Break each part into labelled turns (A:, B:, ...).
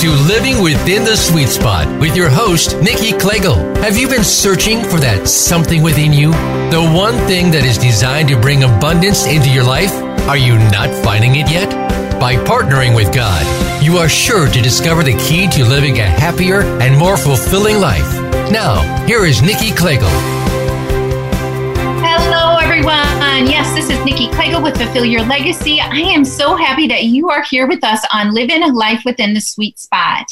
A: to Living Within the Sweet Spot with your host, Nikki Kliegl. Have you been searching for that something within you? The one thing that is designed to bring abundance into your life? Are you not finding it yet? By partnering with God, you are sure to discover the key to living a happier and more fulfilling life. Now, here is Nikki
B: Kliegl Yes, this is Nikki Kliegl with Fulfill Your Legacy. I am so happy that you are here with us on Living a Life Within the Sweet Spot.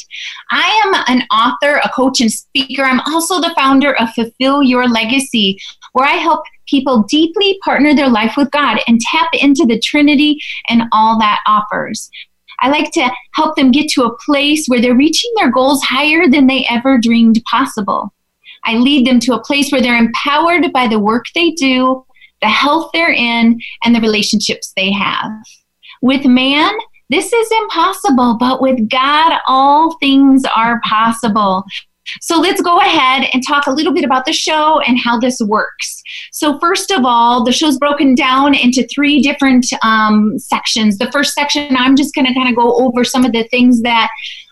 B: I am an author, a coach, and speaker. I'm also the founder of Fulfill Your Legacy, where I help people deeply partner their life with God and tap into the Trinity and all that offers. I like to help them get to a place where they're reaching their goals higher than they ever dreamed possible. I lead them to a place where they're empowered by the work they do the health they're in, and the relationships they have. With man, this is impossible, but with God, all things are possible. So let's go ahead and talk a little bit about the show and how this works. So, first of all, the show's broken down into three different um, sections. The first section, I'm just going to kind of go over some of the things that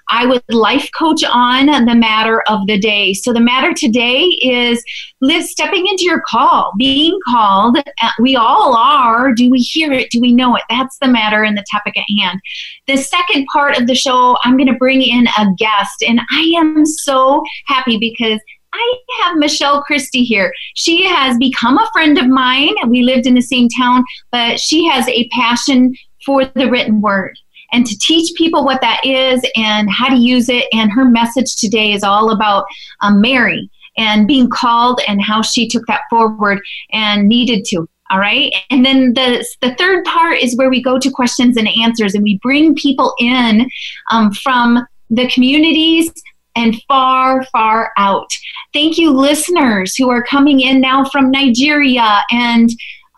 B: I would life coach on the matter of the day. So the matter today is live stepping into your call, being called. Uh, we all are. Do we hear it? Do we know it? That's the matter and the topic at hand. The second part of the show, I'm going to bring in a guest, and I am so happy because I have Michelle Christie here. She has become a friend of mine. We lived in the same town, but she has a passion for the written word and to teach people what that is and how to use it. And her message today is all about um, Mary and being called and how she took that forward and needed to. All right. And then the, the third part is where we go to questions and answers and we bring people in um, from the communities and far, far out. Thank you, listeners who are coming in now from Nigeria and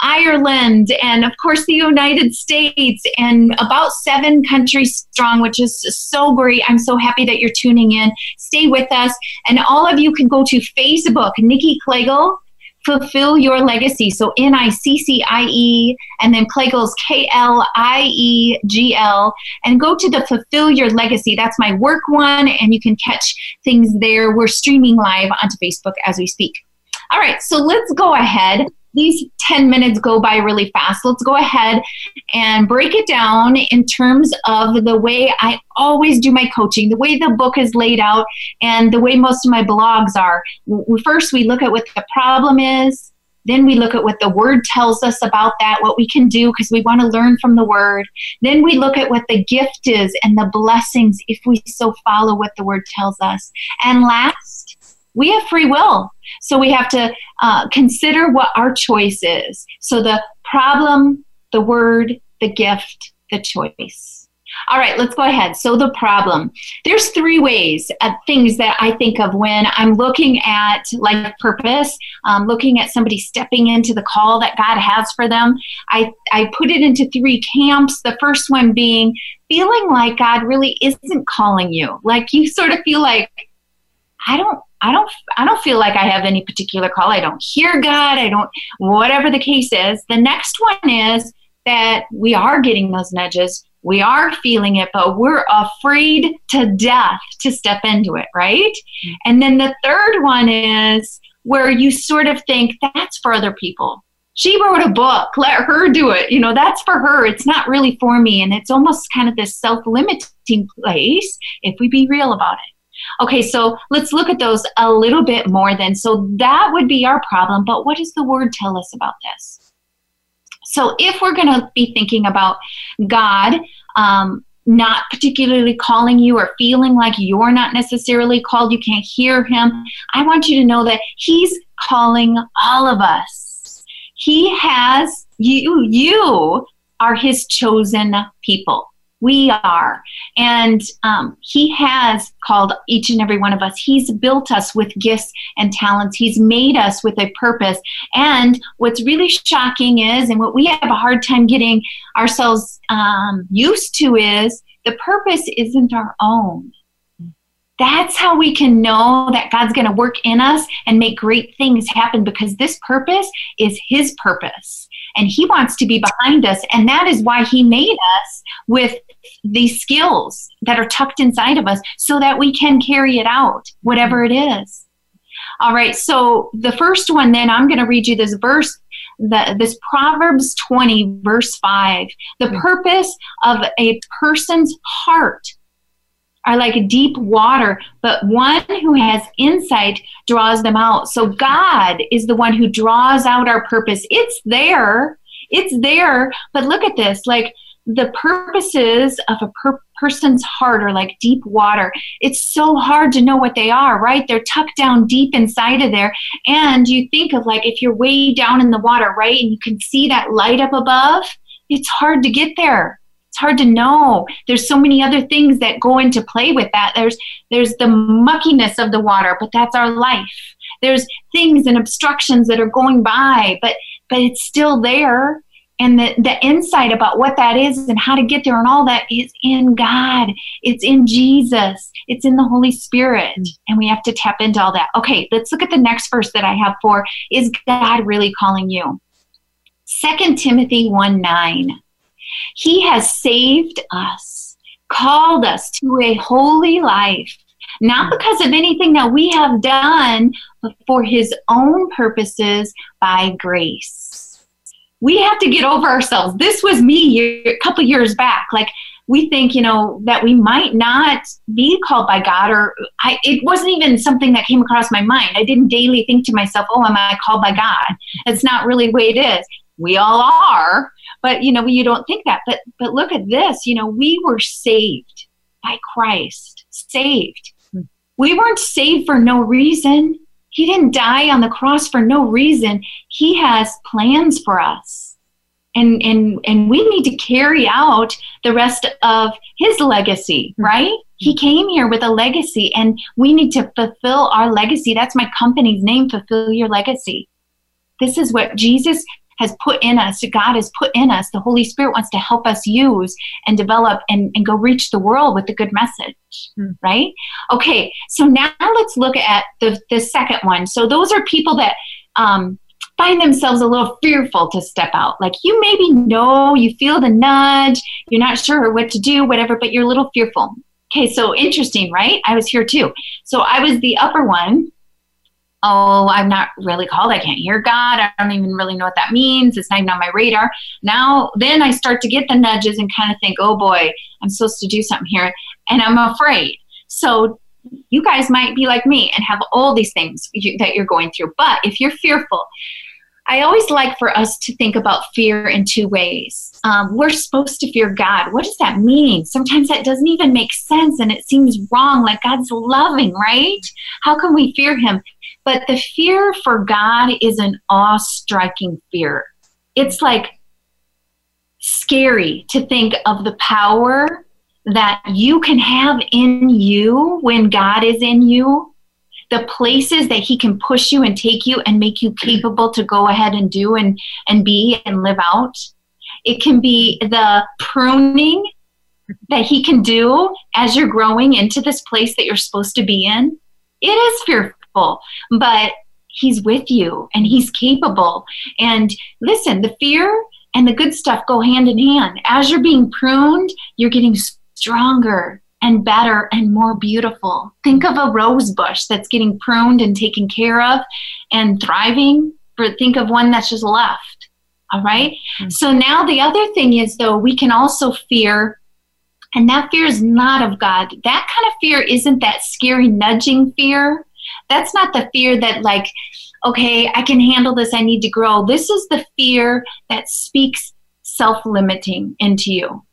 B: Ireland, and of course the United States, and about seven countries strong, which is so great. I'm so happy that you're tuning in. Stay with us. And all of you can go to Facebook, Nikki Kliegl, Fulfill Your Legacy. So N I C C I E, and then Kliegl's K L I E G L, and go to the Fulfill Your Legacy. That's my work one, and you can catch things there. We're streaming live onto Facebook as we speak. All right, so let's go ahead these 10 minutes go by really fast. Let's go ahead and break it down in terms of the way I always do my coaching, the way the book is laid out, and the way most of my blogs are. First, we look at what the problem is. Then we look at what the word tells us about that, what we can do because we want to learn from the word. Then we look at what the gift is and the blessings if we so follow what the word tells us. And last, we have free will. So we have to uh, consider what our choice is. So the problem, the word, the gift, the choice. All right, let's go ahead. So the problem. There's three ways of things that I think of when I'm looking at life purpose, um, looking at somebody stepping into the call that God has for them. I, I put it into three camps. The first one being feeling like God really isn't calling you. Like you sort of feel like, I don't I don't I don't feel like I have any particular call. I don't hear God. I don't whatever the case is. The next one is that we are getting those nudges. We are feeling it, but we're afraid to death to step into it, right? Mm-hmm. And then the third one is where you sort of think that's for other people. She wrote a book, let her do it. You know, that's for her. It's not really for me. And it's almost kind of this self limiting place if we be real about it. Okay, so let's look at those a little bit more then. So that would be our problem, but what does the word tell us about this? So if we're going to be thinking about God, um, not particularly calling you or feeling like you're not necessarily called, you can't hear him, I want you to know that he's calling all of us. He has you, you are his chosen people. We are. And um, He has called each and every one of us. He's built us with gifts and talents. He's made us with a purpose. And what's really shocking is, and what we have a hard time getting ourselves um, used to is, the purpose isn't our own. That's how we can know that God's going to work in us and make great things happen because this purpose is His purpose and He wants to be behind us. And that is why He made us with these skills that are tucked inside of us so that we can carry it out, whatever it is. All right, so the first one, then I'm going to read you this verse, the, this Proverbs 20, verse 5. The hmm. purpose of a person's heart are like deep water, but one who has insight draws them out. So God is the one who draws out our purpose. It's there. It's there. But look at this like the purposes of a per- person's heart are like deep water. It's so hard to know what they are, right? They're tucked down deep inside of there. And you think of like if you're way down in the water, right? And you can see that light up above, it's hard to get there it's hard to know there's so many other things that go into play with that there's there's the muckiness of the water but that's our life there's things and obstructions that are going by but but it's still there and the, the insight about what that is and how to get there and all that is in God. It's in Jesus. It's in the Holy Spirit. Mm. And we have to tap into all that. Okay, let's look at the next verse that I have for is God really calling you? Second Timothy 1 9. He has saved us, called us to a holy life, not mm. because of anything that we have done, but for His own purposes by grace. We have to get over ourselves. This was me a couple years back. Like, we think you know that we might not be called by god or I, it wasn't even something that came across my mind. I didn't daily think to myself oh am i called by god? It's not really the way it is. We all are but you know you don't think that. But but look at this. You know we were saved by christ. Saved. Hmm. We weren't saved for no reason he didn't die on the cross for no reason. He has plans for us. And and and we need to carry out the rest of his legacy mm-hmm. right? He mm-hmm. came here with a legacy and we need to fulfill our legacy. That's my company's name fulfill your legacy. This is what jesus has put in us, God has put in us, the Holy Spirit wants to help us use and develop and, and go reach the world with the good message, mm. right? Okay, so now let's look at the, the second one. So those are people that um, find themselves a little fearful to step out. Like you maybe know, you feel the nudge, you're not sure what to do, whatever, but you're a little fearful. Okay, so interesting, right? I was here too. So I was the upper one oh, I'm not really called. I can't hear God. I don't even really know what that means. It's not even on my radar. Now, then I start to get the nudges and kind of think, oh boy, I'm supposed to do something here. And I'm afraid. So you guys might be like me and have all these things you, that you're going through. But if you're fearful, I always like for us to think about fear in two ways. Um, we're supposed to fear God. What does that mean? Sometimes that doesn't even make sense and it seems wrong, like God's loving, right? How can we fear Him? But the fear for God is an awe striking fear. It's like scary to think of the power that you can have in you when God is in you the places that he can push you and take you and make you capable to go ahead and do and and be and live out. It can be the pruning that he can do as you're growing into this place that you're supposed to be in. It is fearful but he's with you and he's capable. And listen the fear and the good stuff go hand in hand. As you're being pruned you're getting stronger and better and more beautiful. Think of a rose bush that's getting pruned and taken care of and thriving, but think of one that's just left. All right? mm-hmm. So now the other thing is, though, we can also fear, and that fear is not of God. That kind of fear isn't that scary nudging fear. That's not the fear that, like, okay, I can handle this, I need to grow. This is the fear that speaks self limiting into you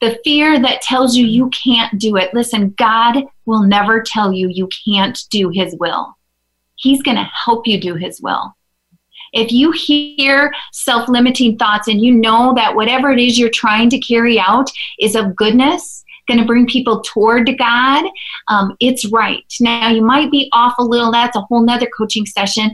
B: the fear that tells you you can't do it. Listen, God will never tell you you can't do His will. He's going to help you do His will. If you hear self limiting thoughts and you know that whatever it is you're trying to carry out is of goodness, going to bring people toward God, um, it's right. Now, you might be off a little. That's a whole nother coaching session.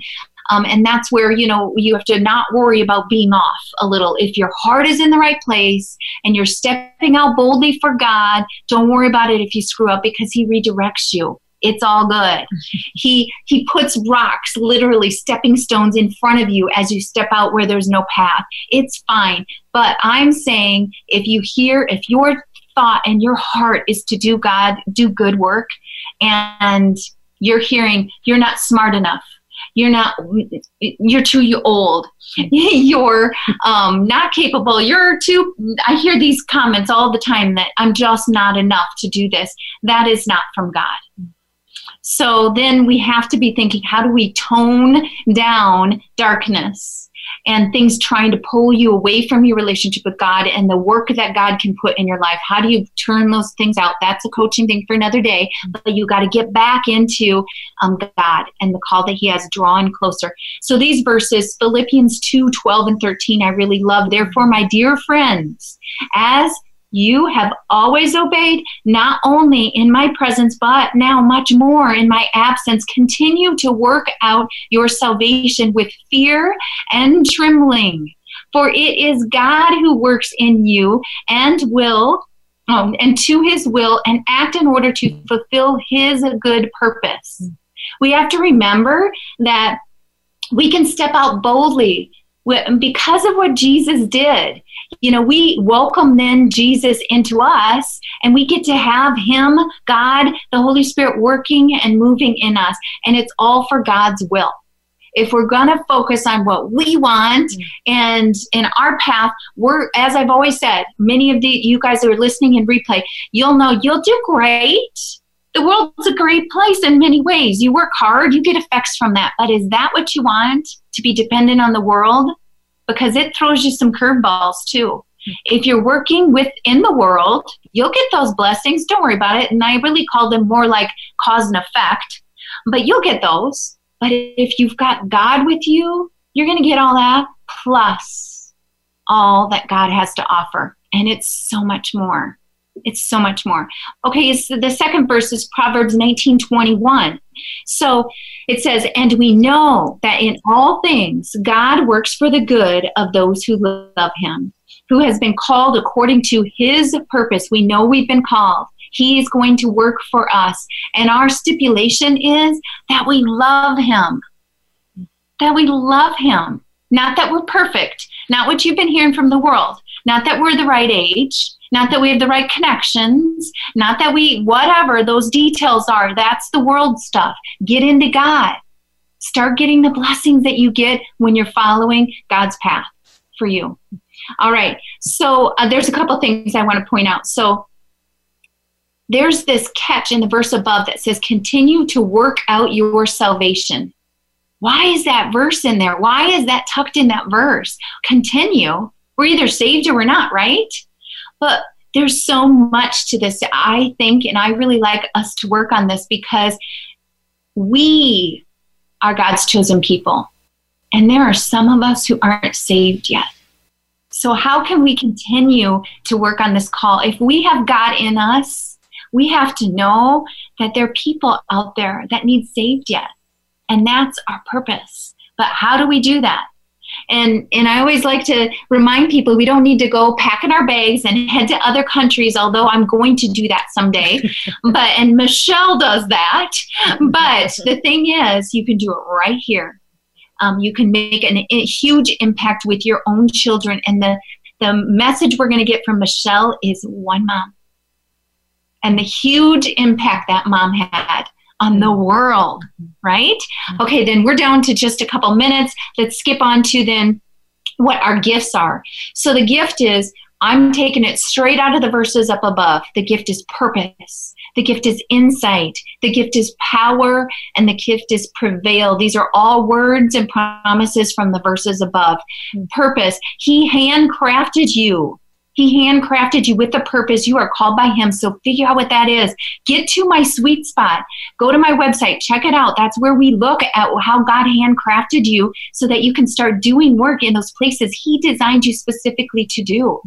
B: Um, and that's where, you know, you have to not worry about being off a little. If your heart is in the right place and you're stepping out boldly for God, don't worry about it if you screw up because He redirects you. It's all good. He he puts rocks literally stepping stones in front of you as you step out where there's no path. It's fine. But i'm saying if you hear if your thought and your heart is to do God, do good work, and you're hearing you're not smart enough, you're not you're too old. You're um, not capable. You're too i hear these comments all the time that i'm just not enough to do this. That is not from god. So then we have to be thinking how do we tone down darkness and things trying to pull you away from your relationship with God and the work that God can put in your life. How do you turn those things out? That's a coaching thing for another day. But you got to get back into um, God and the call that He has drawn closer. So these verses, Philippians 2 12 and 13, I really love. Therefore, my dear friends, as you have always obeyed, not only in my presence, but now much more in my absence. Continue to work out your salvation with fear and trembling. For it is God who works in you and will, um, and to his will, and act in order to fulfill his good purpose. We have to remember that we can step out boldly because of what Jesus did you know, we welcome then Jesus into us and we get to have Him, God, the Holy Spirit working and moving in us. And it's all for God's will. If we're going to focus on what we want and in our path, we're, as I've always said, many of the, you guys who are listening in replay, you'll know you'll do great. The world's a great place in many ways. You work hard, you get effects from that. But is that what you want? To be dependent on the world? because it throws you some curveballs too. If you're working within the world, you'll get those blessings. Don't worry about it. And I really call them more like cause and effect, but you'll get those. But if you've got God with you, you're going to get all that plus all that God has to offer. And it's so much more. It's so much more. Okay, so the second verse is Proverbs 19 21. So it says, And we know that in all things God works for the good of those who love him, who has been called according to his purpose. We know we've been called. He is going to work for us. And our stipulation is that we love him. That we love him. Not that we're perfect, not what you've been hearing from the world, not that we're the right age, not that we have the right connections, not that we, whatever those details are, that's the world stuff. Get into God. Start getting the blessings that you get when you're following God's path for you. All right. So uh, there's a couple things I want to point out. So there's this catch in the verse above that says, continue to work out your salvation. Why is that verse in there? Why is that tucked in that verse? Continue. We're either saved or we're not, right? But there's so much to this, I think, and I really like us to work on this because we are God's chosen people. And there are some of us who aren't saved yet. So, how can we continue to work on this call? If we have God in us, we have to know that there are people out there that need saved yet. And that's our purpose. But how do we do that? And and I always like to remind people we don't need to go packing our bags and head to other countries, although I'm going to do that someday. but and Michelle does that. But the thing is, you can do it right here. Um, you can make an, a huge impact with your own children. And the the message we're going to get from Michelle is one mom, and the huge impact that mom had on the world, right? Mm-hmm. Okay, then we're down to just a couple minutes. Let's skip on to then what our gifts are. So the gift is I'm taking it straight out of the verses up above. The gift is purpose. The gift is insight. The gift is power. And the gift is prevail. These are all words and promises from the verses above. Mm-hmm. Purpose. He handcrafted you. He handcrafted you with a purpose. You are called by Him. So figure out what that is. Get to my sweet spot. Go to my website. Check it out. That's where we look at how God handcrafted you so that you can start doing work in those places He designed you specifically to do.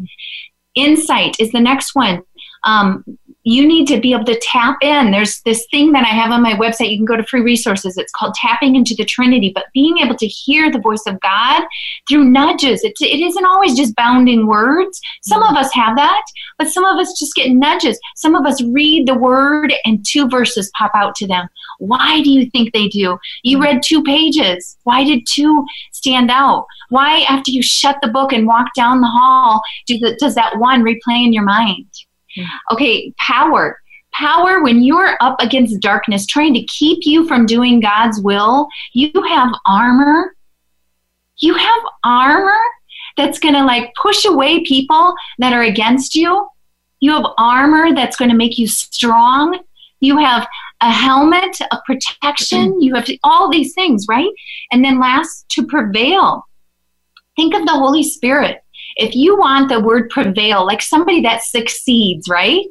B: Insight is the next one. Um, you need to be able to tap in. There's this thing that I have on my website. You can go to free resources. It's called Tapping into the Trinity, but being able to hear the voice of God through nudges. It's, it isn't always just bounding words. Some mm-hmm. of us have that, but some of us just get nudges. Some of us read the word and two verses pop out to them. Why do you think they do? You mm-hmm. read two pages. Why did two stand out? Why, after you shut the book and walk down the hall, do the, does that one replay in your mind? Mm. Okay, power. Power, when you're up against darkness, trying to keep you from doing God's will, you have armor. You have armor that's going to like push away people that are against you. You have armor that's going to make you strong. You have a helmet, a protection. Mm-hmm. You have all these things, right? And then last, to prevail. Think of the Holy Spirit. If you want the word prevail, like somebody that succeeds, right?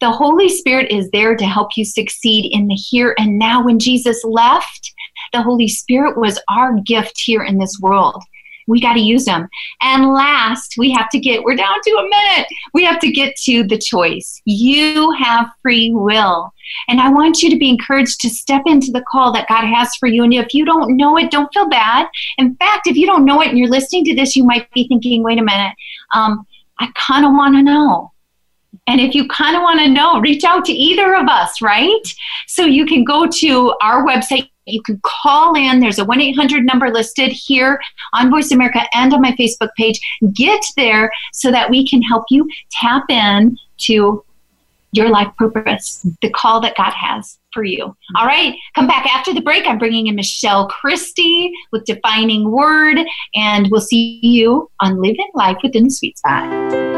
B: The Holy Spirit is there to help you succeed in the here and now. When Jesus left, the Holy Spirit was our gift here in this world we got to use them. And last, we have to get, we're down to a minute. We have to get to the choice. You have free will. And I want you to be encouraged to step into the call that God has for you. And if you don't know it, don't feel bad. In fact, if you don't know it and you're listening to this, you might be thinking, wait a minute, um, I kind of want to know. And if you kind of want to know, reach out to either of us, right? So you can go to our website, you can call in. There's a 1 800 number listed here on Voice America and on my Facebook page. Get there so that we can help you tap in to your life purpose, the call that God has for you. All right, come back after the break. I'm bringing in Michelle Christie with Defining Word, and we'll see you on Living Life Within the Sweet Spot.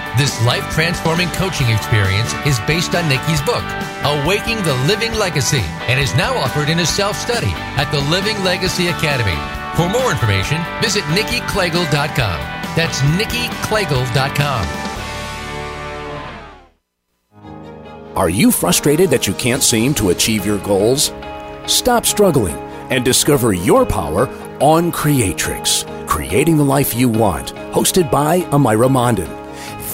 A: this life transforming coaching experience is based on Nikki's book, Awaking the Living Legacy, and is now offered in a self study at the Living Legacy Academy. For more information, visit NikkiKlegel.com. That's NikkiKlegel.com.
C: Are you frustrated that you can't seem to achieve your goals? Stop struggling and discover your power on Creatrix, Creating the Life You Want, hosted by Amira Mondin.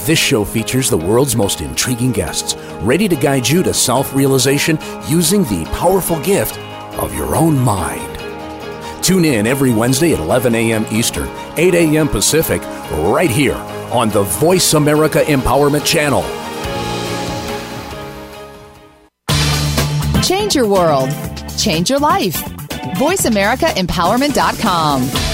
C: This show features the world's most intriguing guests, ready to guide you to self realization using the powerful gift of your own mind. Tune in every Wednesday at 11 a.m. Eastern, 8 a.m. Pacific, right here on the Voice America Empowerment Channel.
D: Change your world, change your life. VoiceAmericaEmpowerment.com.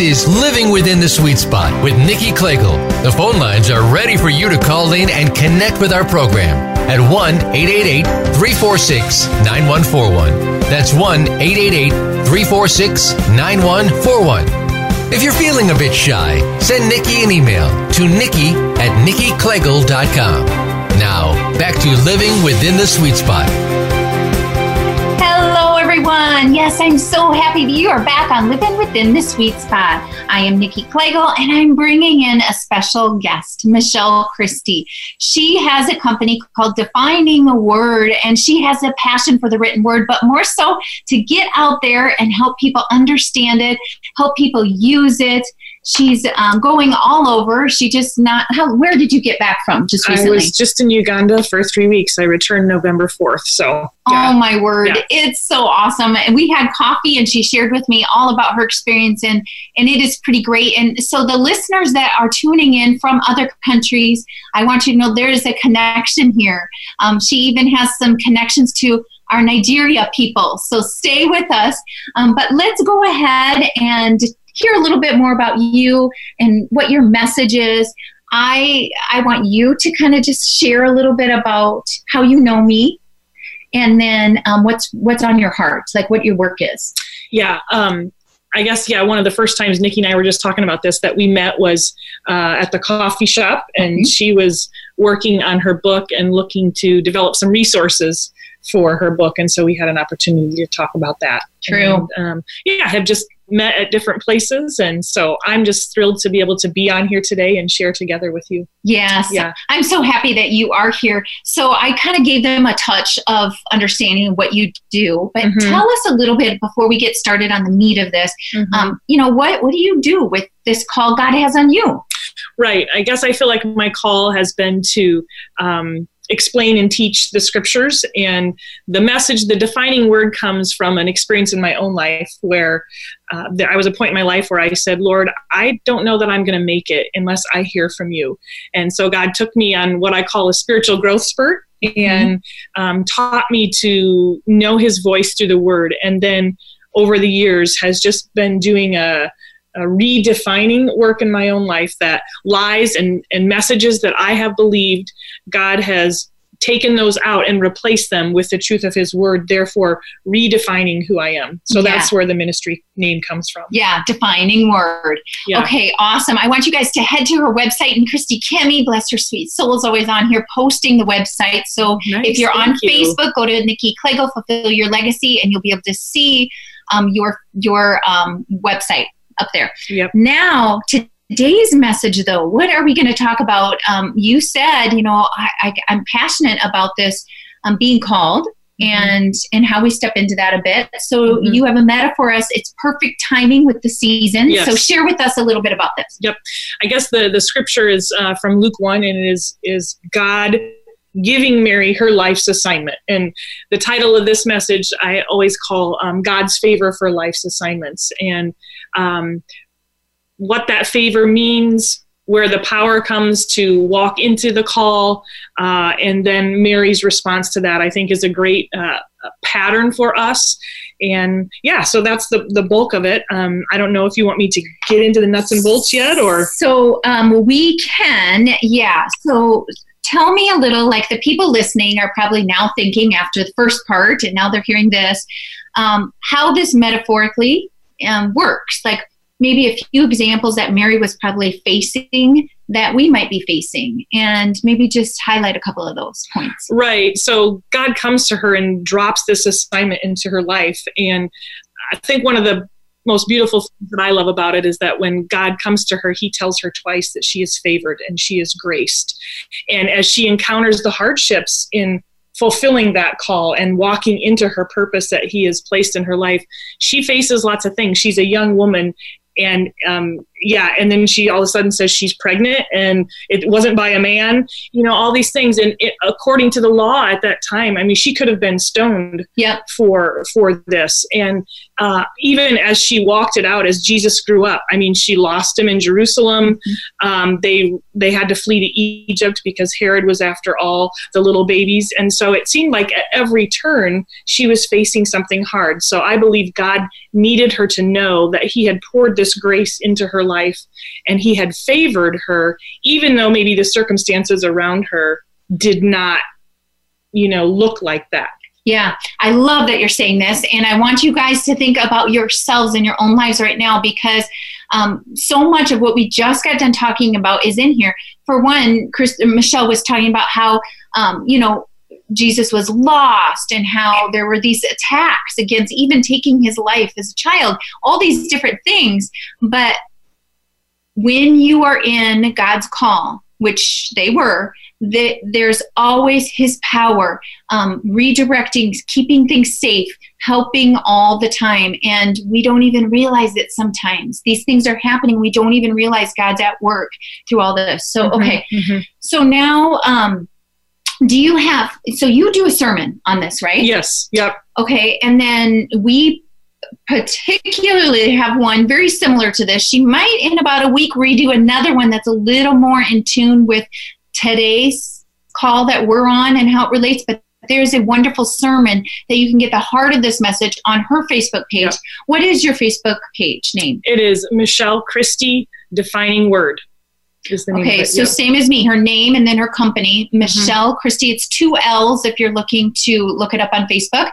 A: Is Living Within the Sweet Spot with Nikki Kliegl. The phone lines are ready for you to call in and connect with our program at 1 888 346 9141. That's 1 888 346 9141. If you're feeling a bit shy, send Nikki an email to nikki at nikkiklegel.com. Now, back to Living Within the Sweet Spot
B: everyone. Yes, I'm so happy that you are back on Living Within the Sweet Spot. I am Nikki Kliegl, and I'm bringing in a special guest, Michelle Christie. She has a company called Defining the Word, and she has a passion for the written word, but more so to get out there and help people understand it, help people use it, she's um, going all over. She just not. How? Where did you get back from? Just recently?
E: I was just in Uganda for three weeks. I returned November fourth. So.
B: Yeah. Oh my word! Yeah. It's so awesome. And we had coffee, and she shared with me all about her experience, and and it is pretty great. And so the listeners that are tuning in from other countries, I want you to know there is a connection here. Um, she even has some connections to our Nigeria people. So stay with us. Um, but let's go ahead and hear a little bit more about you and what your message is. I I want you to kind of just share a little bit about how you know me and then um, what's what's on your heart, like what your work is.
E: Yeah. Um, I guess yeah. One of the first times Nikki and I were just talking about this that we met was uh, at the coffee shop, and mm-hmm. she was working on her book and looking to develop some resources for her book, and so we had an opportunity to talk about that.
B: True.
E: And, um, yeah, I have just met at different places, and so I'm just thrilled to be able to be on here today and share together with you.
B: Yes, yeah. I'm so happy that you are here. So I kind of gave them a touch of understanding what you do, but mm-hmm. tell us a little bit before we get started on the meat of this. Mm-hmm. Um, you know, what what do you do with this call God has on you?
E: Right. I guess I feel like my call has been to um, explain and teach the scriptures. And the message, the defining word comes from an experience in my own life where uh, there, I was a point in my life where I said, Lord, I don't know that I'm going to make it unless I hear from you. And so God took me on what I call a spiritual growth spurt and um, taught me to know his voice through the word. And then over the years has just been doing a uh, redefining work in my own life that lies and, and messages that I have believed, God has taken those out and replaced them with the truth of his word therefore redefining who i am so yeah. that's where the ministry name comes from
B: yeah defining word yeah. okay awesome i want you guys to head to her website and christy kimmy bless her sweet soul is always on here posting the website so nice. if you're on you. facebook go to nikki Kliegl, fulfill your legacy and you'll be able to see um, your your um, website up there.
E: Yep.
B: Now, today's message, though, what are we going to talk about? Um, you said, you know, I, am passionate about this um, being called mm-hmm. and and how we step into that a bit. So mm-hmm. you have a metaphor for us. It's perfect timing with the season. Yes. So share with us a little bit about this.
E: Yep. I guess the the scripture is uh, from Luke one, and it is is God giving Mary her life's assignment. And the title of this message I always call um, God's favor for life's assignments. And um, what that favor means, where the power comes to walk into the call, uh, and then Mary's response to that, I think, is a great uh, pattern for us. And yeah, so that's the, the bulk of it. Um, I don't know if you want me to get into the nuts and bolts yet, or
B: so um, we can. Yeah. So tell me a little like the people listening are probably now thinking after the first part and now they're hearing this um, how this metaphorically um, works like maybe a few examples that mary was probably facing that we might be facing and maybe just highlight a couple of those points
E: right so god comes to her and drops this assignment into her life and i think one of the most beautiful things that I love about it is that when God comes to her, he tells her twice that she is favored and she is graced. And as she encounters the hardships in fulfilling that call and walking into her purpose that he has placed in her life, she faces lots of things. She's a young woman and um, yeah and then she all of a sudden says she's pregnant and it wasn't by a man you know all these things. And it, according to the law at that time i mean she could have been stoned
B: yep.
E: for for this. And uh, even as she walked it out as jesus grew up i mean she lost him in jerusalem. Mm-hmm. um, they they had to flee to egypt because herod was after all the little babies. And so it seemed like at every turn she was facing something hard. So i believe god needed her to know that he had poured this grace into her life and he had favored her even though maybe the circumstances around her did not you know look like that
B: yeah, I love that you're saying this. And I want you guys to think about yourselves and your own lives right now because um, so much of what we just got done talking about is in here. For one, Chris, Michelle was talking about how, um, you know, Jesus was lost and how there were these attacks against even taking his life as a child, all these different things. But when you are in God's call, which they were, that there's always his power um, redirecting keeping things safe helping all the time. And we don't even realize it sometimes. These things are happening. We don't even realize god's at work through all this. So mm-hmm, okay. mm-hmm. so now um, do you have so you do a sermon on this right?
E: Yes yep.
B: Okay and then we particularly have one very similar to this. She might, in about a week, redo another one that's a little more in tune with today's call that we're on and how it relates. But there's a wonderful sermon that you can get the heart of this message on her Facebook page. Yep. What is your Facebook page name?
E: It is Michelle Christie Defining Word. is the name
B: Okay, so
E: Yep.
B: same as me, her name and then her company,
E: Mm-hmm.
B: Michelle Christie. It's two L's if you're looking to look it up on Facebook,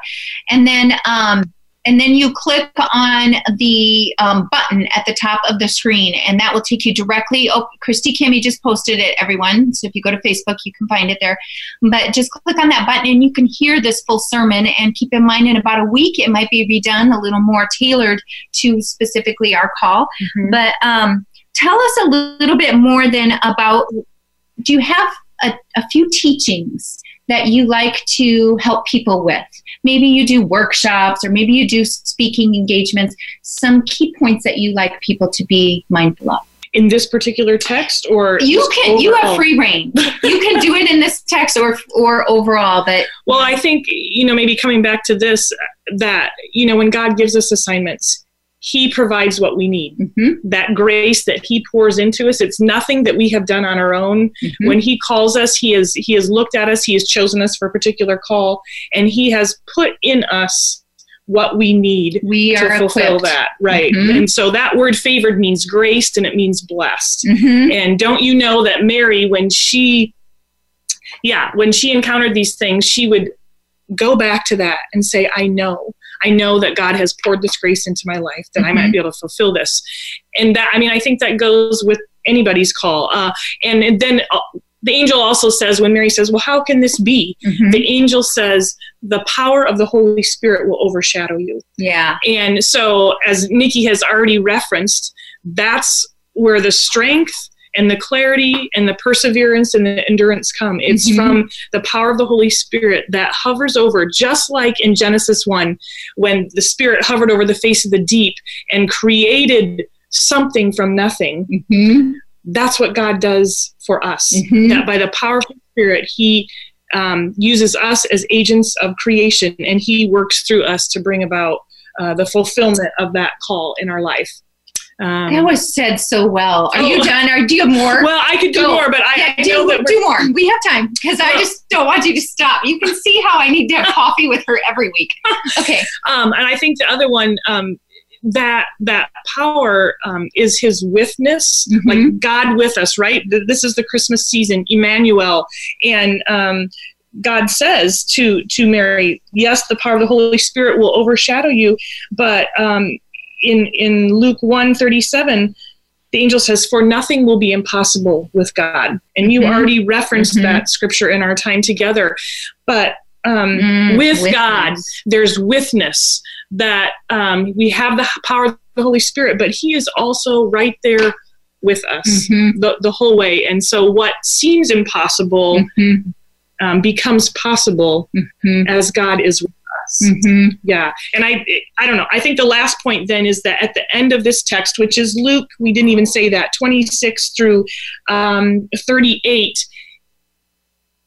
B: and then um, and then you click on the um, button at the top of the screen, and that will take you directly. Oh, Christy Kimmy just posted it, everyone. So if you go to Facebook, you can find it there. But just click on that button, and you can hear this full sermon. And keep in mind, in about a week, it might be redone, a little more tailored to specifically our call.
E: Mhm.
B: But um, tell us a little bit more then about do you have a, a few teachings that you like to help people with. Maybe you do workshops or maybe you do speaking engagements some key points that you like people to be mindful of.
E: In this particular text, or
B: you can you have free reign. You can do it in this text or or overall but
E: Well, I think, you know, maybe coming back to this, that, you know, when God gives us assignments, He provides what we need.
B: Mhm,
E: That grace that He pours into us, it's nothing that we have done on our own.
B: mhm.
E: When He calls us, He has He has looked at us, He has chosen us for a particular call, and He has put in us what we need
B: we
E: to fulfill
B: equipped.
E: that. Right.
B: Mhm.
E: And so that word favored means graced and it means blessed.
B: Mhm.
E: And don't you know that Mary, when she, yeah, when she encountered these things, she would go back to that and say, I know, I know that God has poured this grace into my life, that I might be able to fulfill this. And that, I mean, I think that goes with anybody's call. Uh, and, and then uh, the angel also says, when Mary says, Well, how can this be?
B: Mhm.
E: The angel says, The power of the Holy Spirit will overshadow you.
B: yeah
E: And so, as Nikki has already referenced, that's where the strength and the clarity and the perseverance and the endurance come. It's
B: Mhm.
E: from the power of the Holy Spirit that hovers over, just like in Genesis 1, when the Spirit hovered over the face of the deep and created something from nothing.
B: Mhm.
E: That's what God does for us.
B: Mhm.
E: That by the power of the Spirit, He um, uses us as agents of creation and He works through us to bring about uh, the fulfillment of that call in our life. Um,
B: that was said so well are you
E: Oh.
B: done or do you have more
E: well, I could do
B: Go.
E: more, but I,
B: yeah,
E: I
B: do,
E: know that
B: do more. We have time because I just don't want you to stop. You can see how I need to have coffee with her every week. Okay.
E: um, and I think the other one um, that that power um, is His withness,
B: Mhm.
E: like God with us. Right. This is the Christmas season, Emmanuel, and um, God says to to Mary, "Yes, the power of the Holy Spirit will overshadow you," but um, in in Luke one thirty seven. The angel says, "For nothing will be impossible with God," and you
B: Mhm.
E: already referenced
B: Mhm.
E: that scripture in our time together. But um,
B: Mm,
E: with
B: witness.
E: God, there's witness that um, we have the power of the Holy Spirit, but He is also right there with us
B: Mhm.
E: the, the whole way. And so, what seems impossible
B: Mhm.
E: um, becomes possible
B: Mhm.
E: as God is with us.
B: Mhm.
E: Yeah, and I, I don't know. I think the last point then is that at the end of this text, which is Luke, we didn't even say that, 26 through um, 38.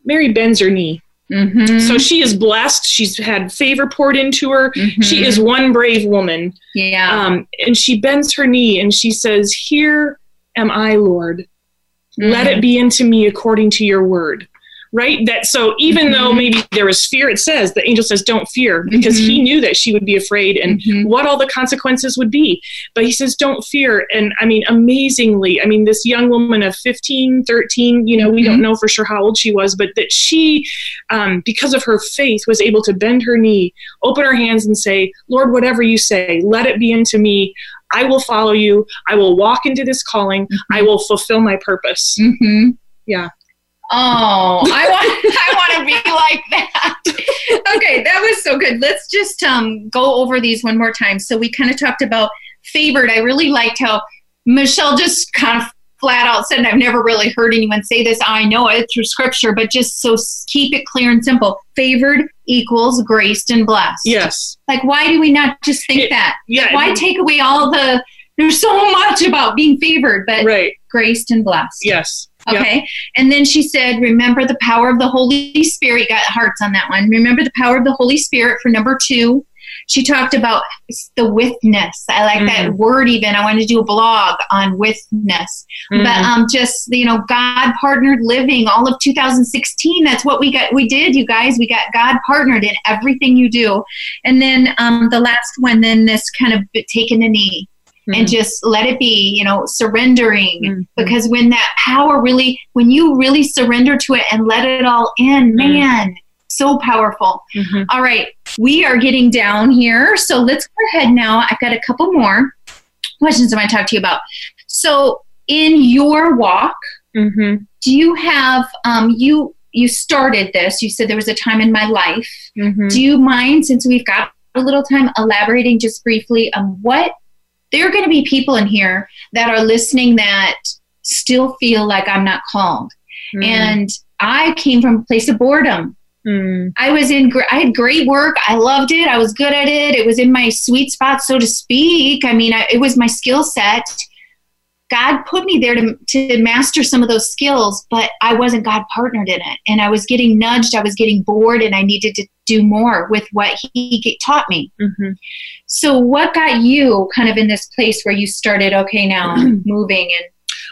E: Mary bends her knee.
B: Mhm.
E: So she is blessed. She's had favor poured into her.
B: Mhm.
E: She is one brave woman.
B: Yeah.
E: Um, and she bends her knee and she says, Here am I, Lord. Let
B: Mhm.
E: it be into me according to your word. Right? That so even though
B: Mhm.
E: maybe there was fear, it says the angel says, Don't fear, because he knew that she would be afraid and
B: Mhm.
E: what all the consequences would be. But he says, Don't fear. And I mean, amazingly, I mean, this young woman of 15, 13, you know, we don't know for sure how old she was, but that she, um, because of her faith, was able to bend her knee, open her hands, and say, Lord, whatever you say, let it be into me. I will follow you. I will walk into this calling. I will fulfill my purpose.
B: Mhm.
E: Yeah.
B: Oh, I want I want to be like that. okay, that was so good. Let's just um go over these one more time. So we kind of talked about favored. I really liked how Michelle just kind of flat out said, and I've never really heard anyone say this. I know it through scripture, but just so keep it clear and simple. Favored equals graced and blessed.
E: Yes.
B: Like, why do we not just think
E: It-
B: that?
E: Yeah.
B: Why take away all the? There's so much about being favored, but
E: Right.
B: graced and blessed.
E: Yes. Yep.
B: Okay. And then she said, remember the power of the Holy Spirit. You got hearts on that one. Remember the power of the Holy Spirit for number two. She talked about the witness. I like that word even. I wanted to do a blog on witness. But
E: Mhm.
B: um, just, you know, God partnered living all of 2016. That's what we got. We did, you guys. We got God partnered in everything you do. And then um, the last one, then this kind of taking the knee and just let it be, you know, surrendering.
E: Mhm.
B: Because when that power really, when you really surrender to it and let it all in, man, so powerful. All right, we are getting down here. So let's go ahead now. I've got a couple more questions I want to talk to you about. So, in your walk, do you have um, you you started this? You said there was a time in my life.
E: Mhm.
B: Do you mind, since we've got a little time, elaborating just briefly on what there are going to be people in here that are listening that still feel like I'm not called,
E: Mhm.
B: and I came from a place of boredom.
E: Mhm.
B: I was in, I had great work. I loved it. I was good at it. It was in my sweet spot, so to speak. I mean, I, it was my skill set. God put me there to, to master some of those skills, but I wasn't God partnered in it. And I was getting nudged. I was getting bored, and I needed to do more with what He taught me.
E: Mhm.
B: So, what got you kind of in this place where you started, okay, now moving and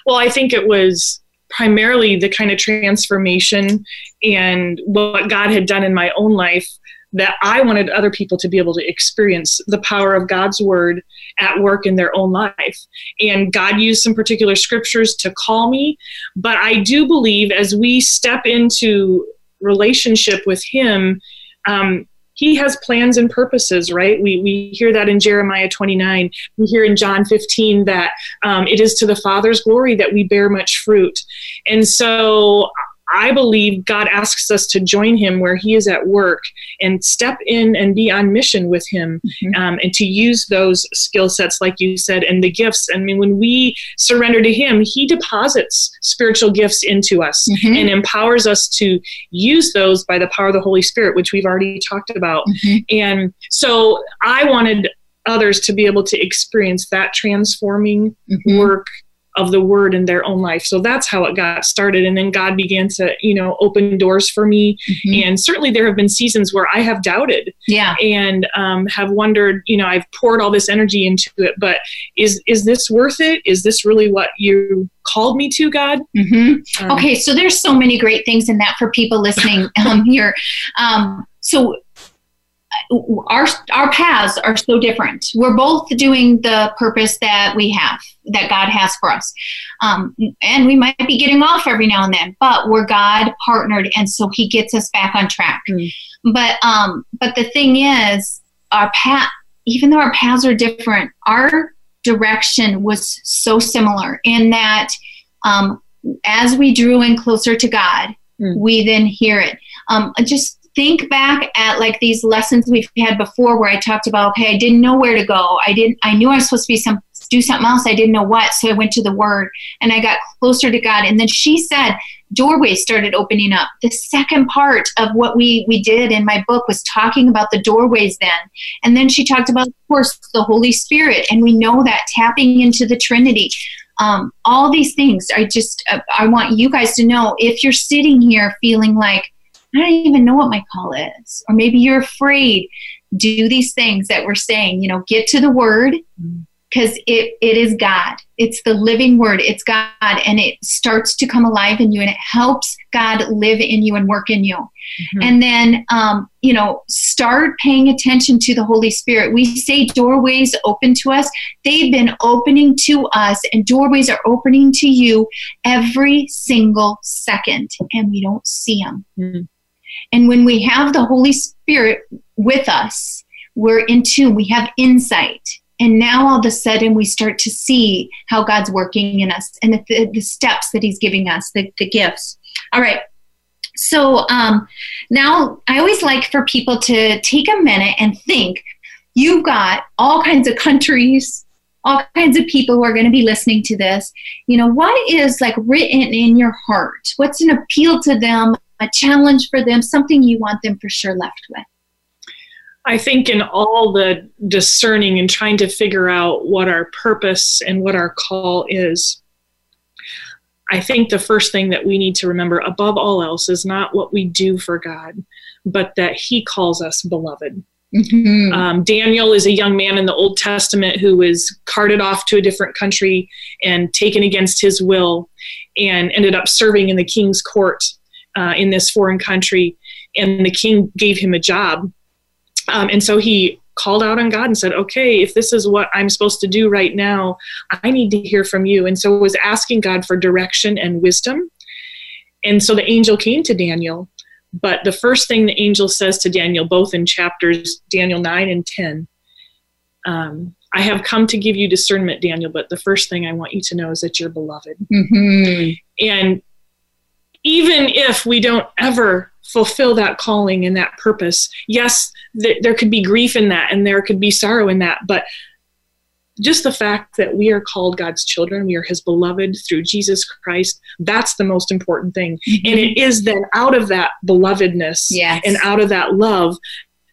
E: Well, I think it was primarily the kind of transformation and what God had done in my own life that I wanted other people to be able to experience the power of God's word at work in their own life. And God used some particular scriptures to call me, but I do believe as we step into relationship with Him, um, he has plans and purposes, right? We, we hear that in Jeremiah 29. We hear in John 15 that um, it is to the Father's glory that we bear much fruit. And so I believe God asks us to join Him where He is at work and step in and be on mission with Him um, and to use those skill sets, like you said, and the gifts. I mean, when we surrender to Him, He deposits spiritual gifts into us
B: Mhm.
E: and empowers us to use those by the power of the Holy Spirit, which we've already talked about.
B: Mhm.
E: And so I wanted others to be able to experience that transforming
B: Mhm.
E: work of the word in their own life. So that's how it got started. And then God began to, you know, open doors for me.
B: Mhm.
E: And certainly there have been seasons where I have doubted
B: yeah.
E: and um, have wondered, you know, I've poured all this energy into it, but is is this worth it? Is this really what you called me to, God?
B: hmm
E: Um,
B: Okay, so there's so many great things in that for people listening um, here. Um, so our our paths are so different. We're both doing the purpose that we have, that God has for us, um, and we might be getting off every now and then, but we're God partnered, and so He gets us back on track.
E: Mm.
B: But um, but the thing is, our path, even though our paths are different, our direction was so similar in that um, as we drew in closer to God,
E: Mm.
B: we then hear it. Um, just think back at like these lessons we've had before, where I talked about, okay, I didn't know where to go. I didn't. I knew I was supposed to be some do something else. I didn't know what, so I went to the Word and I got closer to God. And then she said, doorways started opening up. The second part of what we we did in my book was talking about the doorways then. And then she talked about, of course, the Holy Spirit. And we know that tapping into the Trinity. Um, all these things, I just, uh, I want you guys to know if you're sitting here feeling like, I don't even know what my call is, or maybe you're afraid, do these things that we're saying, you know, get to the Word because it, it is God. It's the living word. It's God. And it starts to come alive in you and it helps God live in you and work in you.
E: Mhm.
B: And then, um, you know, start paying attention to the Holy Spirit. We say doorways open to us. They've been opening to us, and doorways are opening to you every single second, and we don't see them.
E: Mhm.
B: And when we have the Holy Spirit with us, we're in tune, we have insight. And now all of a sudden we start to see how God's working in us and the, the steps that He's giving us, the, the gifts. All right. So um, now I always like for people to take a minute and think you've got all kinds of countries, all kinds of people who are going to be listening to this. You know, what is like written in your heart? What's an appeal to them, a challenge for them, something you want them for sure left with?
E: I think in all the discerning and trying to figure out what our purpose and what our call is, I think the first thing that we need to remember above all else is not what we do for God, but that He calls us beloved.
B: Mm-hmm.
E: Um, Daniel is a young man in the Old Testament who was carted off to a different country and taken against his will and ended up serving in the king's court uh, in this foreign country. And the king gave him a job. Um, and so he called out on God and said, okay, if this is what I'm supposed to do right now, I need to hear from you. And so was asking God for direction and wisdom. And so the angel came to Daniel. But the first thing the angel says to Daniel, both in chapters Daniel 9 and 10, um, I have come to give you discernment, Daniel, but the first thing I want you to know is that you're beloved.
B: Mm-hmm.
E: And even if we don't ever fulfill that calling and that purpose, yes, th- there could be grief in that and there could be sorrow in that, but just the fact that we are called God's children, we are His beloved through Jesus Christ, that's the most important thing.
B: Mm-hmm.
E: And it is then out of that belovedness
B: Yes.
E: and out of that love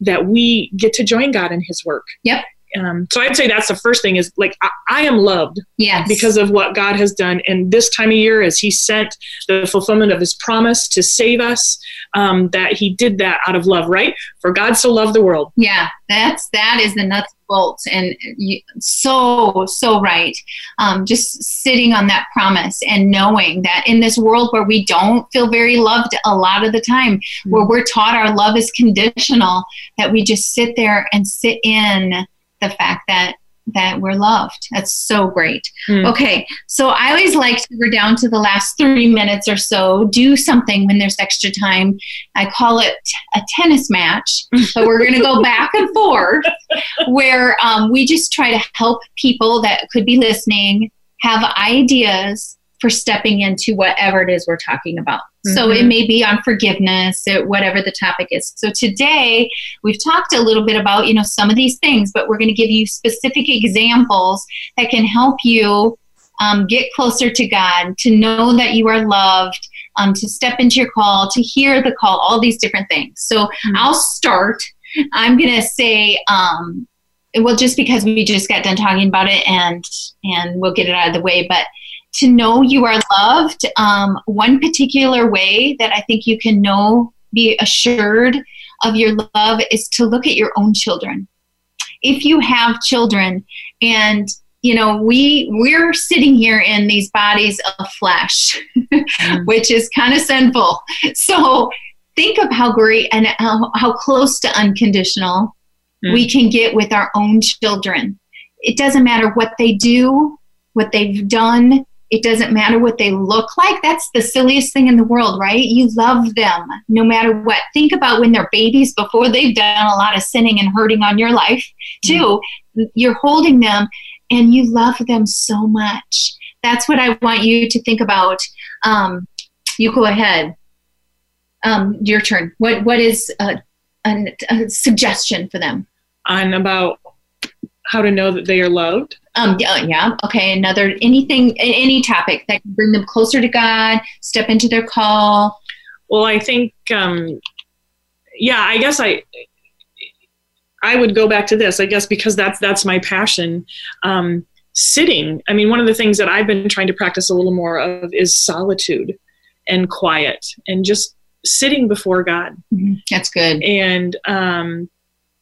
E: that we get to join God in His work.
B: Yep.
E: Um, so I'd say that's the first thing is like, I, I am loved
B: Yes.
E: because of what God has done. And this time of year, as He sent the fulfillment of His promise to save us, um, that He did that out of love, right? For God so loved the world.
B: Yeah, that's that is the nuts and bolts, and you, so so right. Um, just sitting on that promise and knowing that in this world where we don't feel very loved a lot of the time, where we're taught our love is conditional, that we just sit there and sit in the fact that that we're loved. That's so great.
E: Mm.
B: Okay, so I always like to, we're down to the last three minutes or so, do something when there's extra time. I call it a tennis match, but we're going to go back and forth where um, we just try to help people that could be listening have ideas for stepping into whatever it is we're talking about. So it
E: Mhm.
B: may be on forgiveness, or whatever the topic is. So today we've talked a little bit about you know some of these things, but we're going to give you specific examples that can help you um, get closer to God, to know that you are loved, um, to step into your call, to hear the call, all these different things. So
E: Mhm.
B: I'll start. I'm going to say, um, well, just because we just got done talking about it, and and we'll get it out of the way, but to know you are loved, um, one particular way that I think you can know, be assured of your love is to look at your own children. If you have children and you know we we're sitting here in these bodies of flesh which is kind of sinful so think of how great and how, how close to unconditional
E: Mm.
B: we can get with our own children it doesn't matter what they do what they've done it doesn't matter what they look like. That's the silliest thing in the world right? You love them no matter what. Think about when they're babies before they've done a lot of sinning and hurting on your life too. You're holding them and you love them so much. That's what i want you to think about. Um, you go ahead. Um, your turn. What what is a, a, a suggestion for them?
E: On about how to know that they are loved.
B: um, yeah, yeah. Okay. Another anything, any topic that can bring them closer to God, step into their call.
E: Well, I think, um, yeah, I guess I, I would go back to this. I guess because that's that's my passion. Um, sitting. I mean, one of the things that I've been trying to practice a little more of is solitude and quiet and just sitting before God
B: That's good.
E: and um,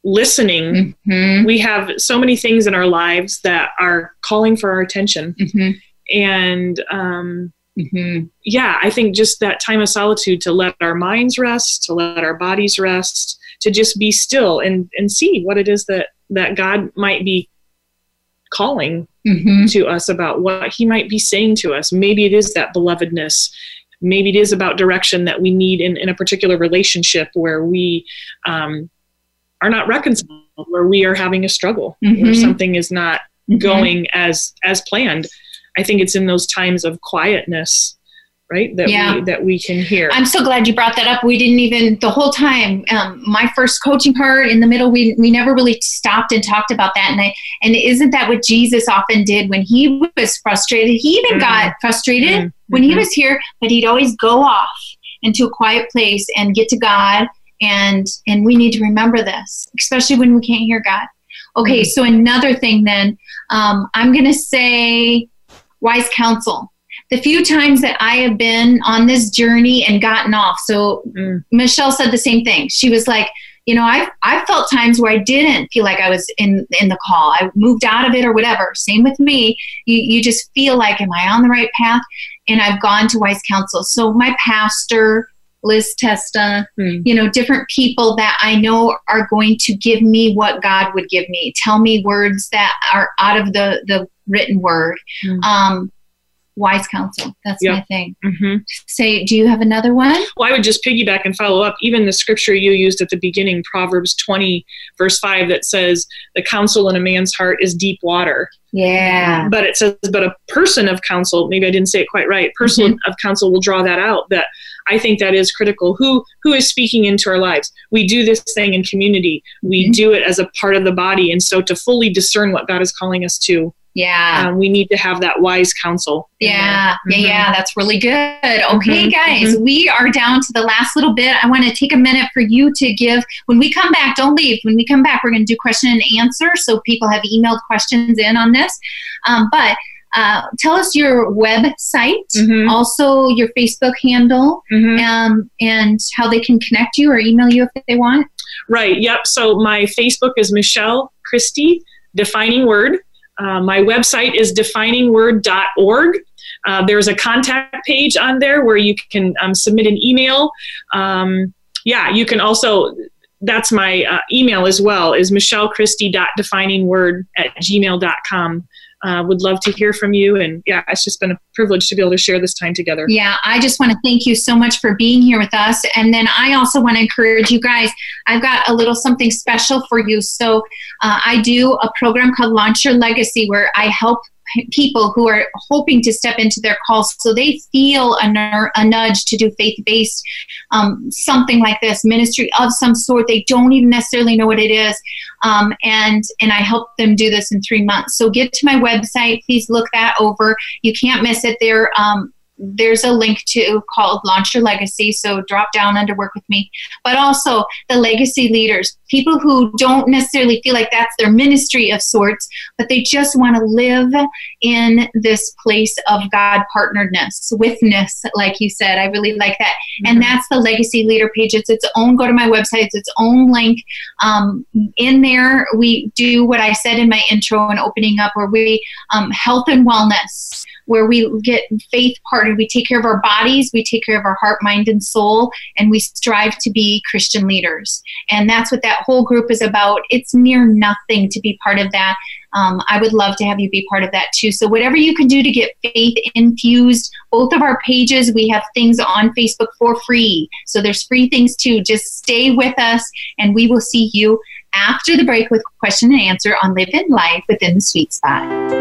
E: listening.
B: hmm
E: We have so many things in our lives that are calling for our attention,
B: hmm
E: and um,
B: hmm
E: yeah, I think just that time of solitude to let our minds rest, to let our bodies rest, to just be still and and see what it is that that God might be calling
B: hmm
E: to us about what he might be saying to us. Maybe it is that belovedness. Maybe it is about direction that we need in, in a particular relationship where we um, are not reconciled, where we are having a struggle, where
B: Mhm.
E: something is not going as as planned. I think it's in those times of quietness, right? That
B: Yeah.
E: we that we can hear.
B: I'm so glad you brought that up. We didn't even the whole time. Um, my first coaching part in the middle, we we never really stopped and talked about that. And I and isn't that what Jesus often did when he was frustrated? He even
E: Mhm.
B: got frustrated
E: Mhm.
B: when he
E: Mhm.
B: was here, but he'd always go off into a quiet place and get to God. And and we need to remember this, especially when we can't hear God. Okay, so another thing then, um, I'm going to say wise counsel. The few times that I have been on this journey and gotten off, so
E: Mm.
B: Michelle said the same thing. She was like, you know, I I felt times where I didn't feel like I was in in the call. I moved out of it or whatever. Same with me. You you just feel like, am I on the right path? And I've gone to wise counsel. So my pastor Liz Testa, mm. you know, different people that I know are going to give me what God would give me, tell me words that are out of the, the written word. Mm. Um, wise counsel. That's yep. my thing. Mm-hmm. Say, do you have another one?
E: Well, I would just piggyback and follow up. Even the scripture you used at the beginning, Proverbs 20, verse 5, that says, The counsel in a man's heart is deep water.
B: Yeah.
E: But it says, But a person of counsel, maybe I didn't say it quite right, person mm-hmm. of counsel will draw that out. That I think that is critical. Who Who is speaking into our lives? We do this thing in community, we mm-hmm. do it as a part of the body. And so to fully discern what God is calling us to,
B: yeah.
E: Um, we need to have that wise counsel.
B: Yeah. Mm-hmm. Yeah. Yeah. That's really good. Okay, mm-hmm. guys, mm-hmm. we are down to the last little bit. I want to take a minute for you to give, when we come back, don't leave. When we come back, we're going to do question and answer. So people have emailed questions in on this. Um, but uh, tell us your website, mm-hmm. also your Facebook handle, mm-hmm. um, and how they can connect you or email you if they want.
E: Right. Yep. So my Facebook is Michelle Christie, Defining Word. Uh, my website is definingword.org. Uh, there's a contact page on there where you can um, submit an email. Um, yeah, you can also, that's my uh, email as well, is michellechristie.definingword at gmail.com uh, would love to hear from you. And yeah, it's just been a privilege to be able to share this time together.
B: Yeah, I just want to thank you so much for being here with us. And then I also want to encourage you guys, I've got a little something special for you. So uh, I do a program called Launch Your Legacy where I help people who are hoping to step into their calls so they feel a, ner- a nudge to do faith-based um, something like this ministry of some sort. They don't even necessarily know what it is um, and and i help them do this in three months. So get to my website. Please look that over. You can't miss it. There um, there's a link to called Launch Your Legacy. So drop down under work with me. But also the legacy leaders, people who don't necessarily feel like that's their ministry of sorts, but they just want to live in this place of God partneredness, withness, like you said. I really like that. Mm-hmm. And that's the legacy leader page. It's its own, go to my website, it's its own link. Um, in there, we do what I said in my intro and opening up, where we um, health and wellness where we get faith partnered. We take care of our bodies, we take care of our heart, mind, and soul, and we strive to be Christian leaders. And that's what that whole group is about. It's near nothing to be part of that. Um, I would love to have you be part of that too. So, whatever you can do to get faith infused, both of our pages, we have things on Facebook for free. So, there's free things too. Just stay with us, and we will see you after the break with question and answer on Living Life Within the Sweet Spot.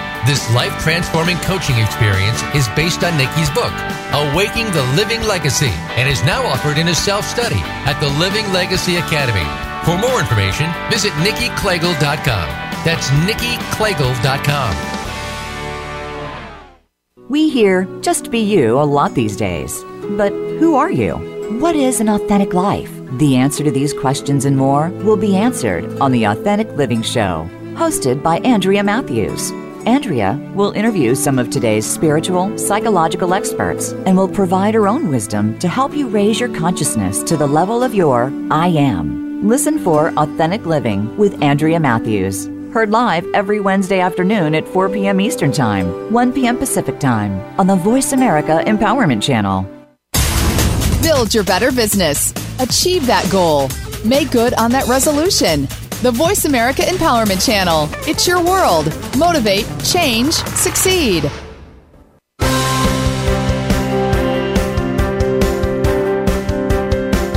A: this life transforming coaching experience is based on Nikki's book, Awaking the Living Legacy, and is now offered in a self study at the Living Legacy Academy. For more information, visit NikkiKliegl.com. That's NikkiKliegl.com.
F: We hear just be you a lot these days. But who are you? What is an authentic life? The answer to these questions and more will be answered on The Authentic Living Show, hosted by Andrea Matthews. Andrea will interview some of today's spiritual, psychological experts and will provide her own wisdom to help you raise your consciousness to the level of your I am. Listen for Authentic Living with Andrea Matthews. Heard live every Wednesday afternoon at 4 p.m. Eastern Time, 1 p.m. Pacific Time on the Voice America Empowerment Channel.
D: Build your better business. Achieve that goal. Make good on that resolution the Voice America Empowerment Channel. It's your world. Motivate, change, succeed.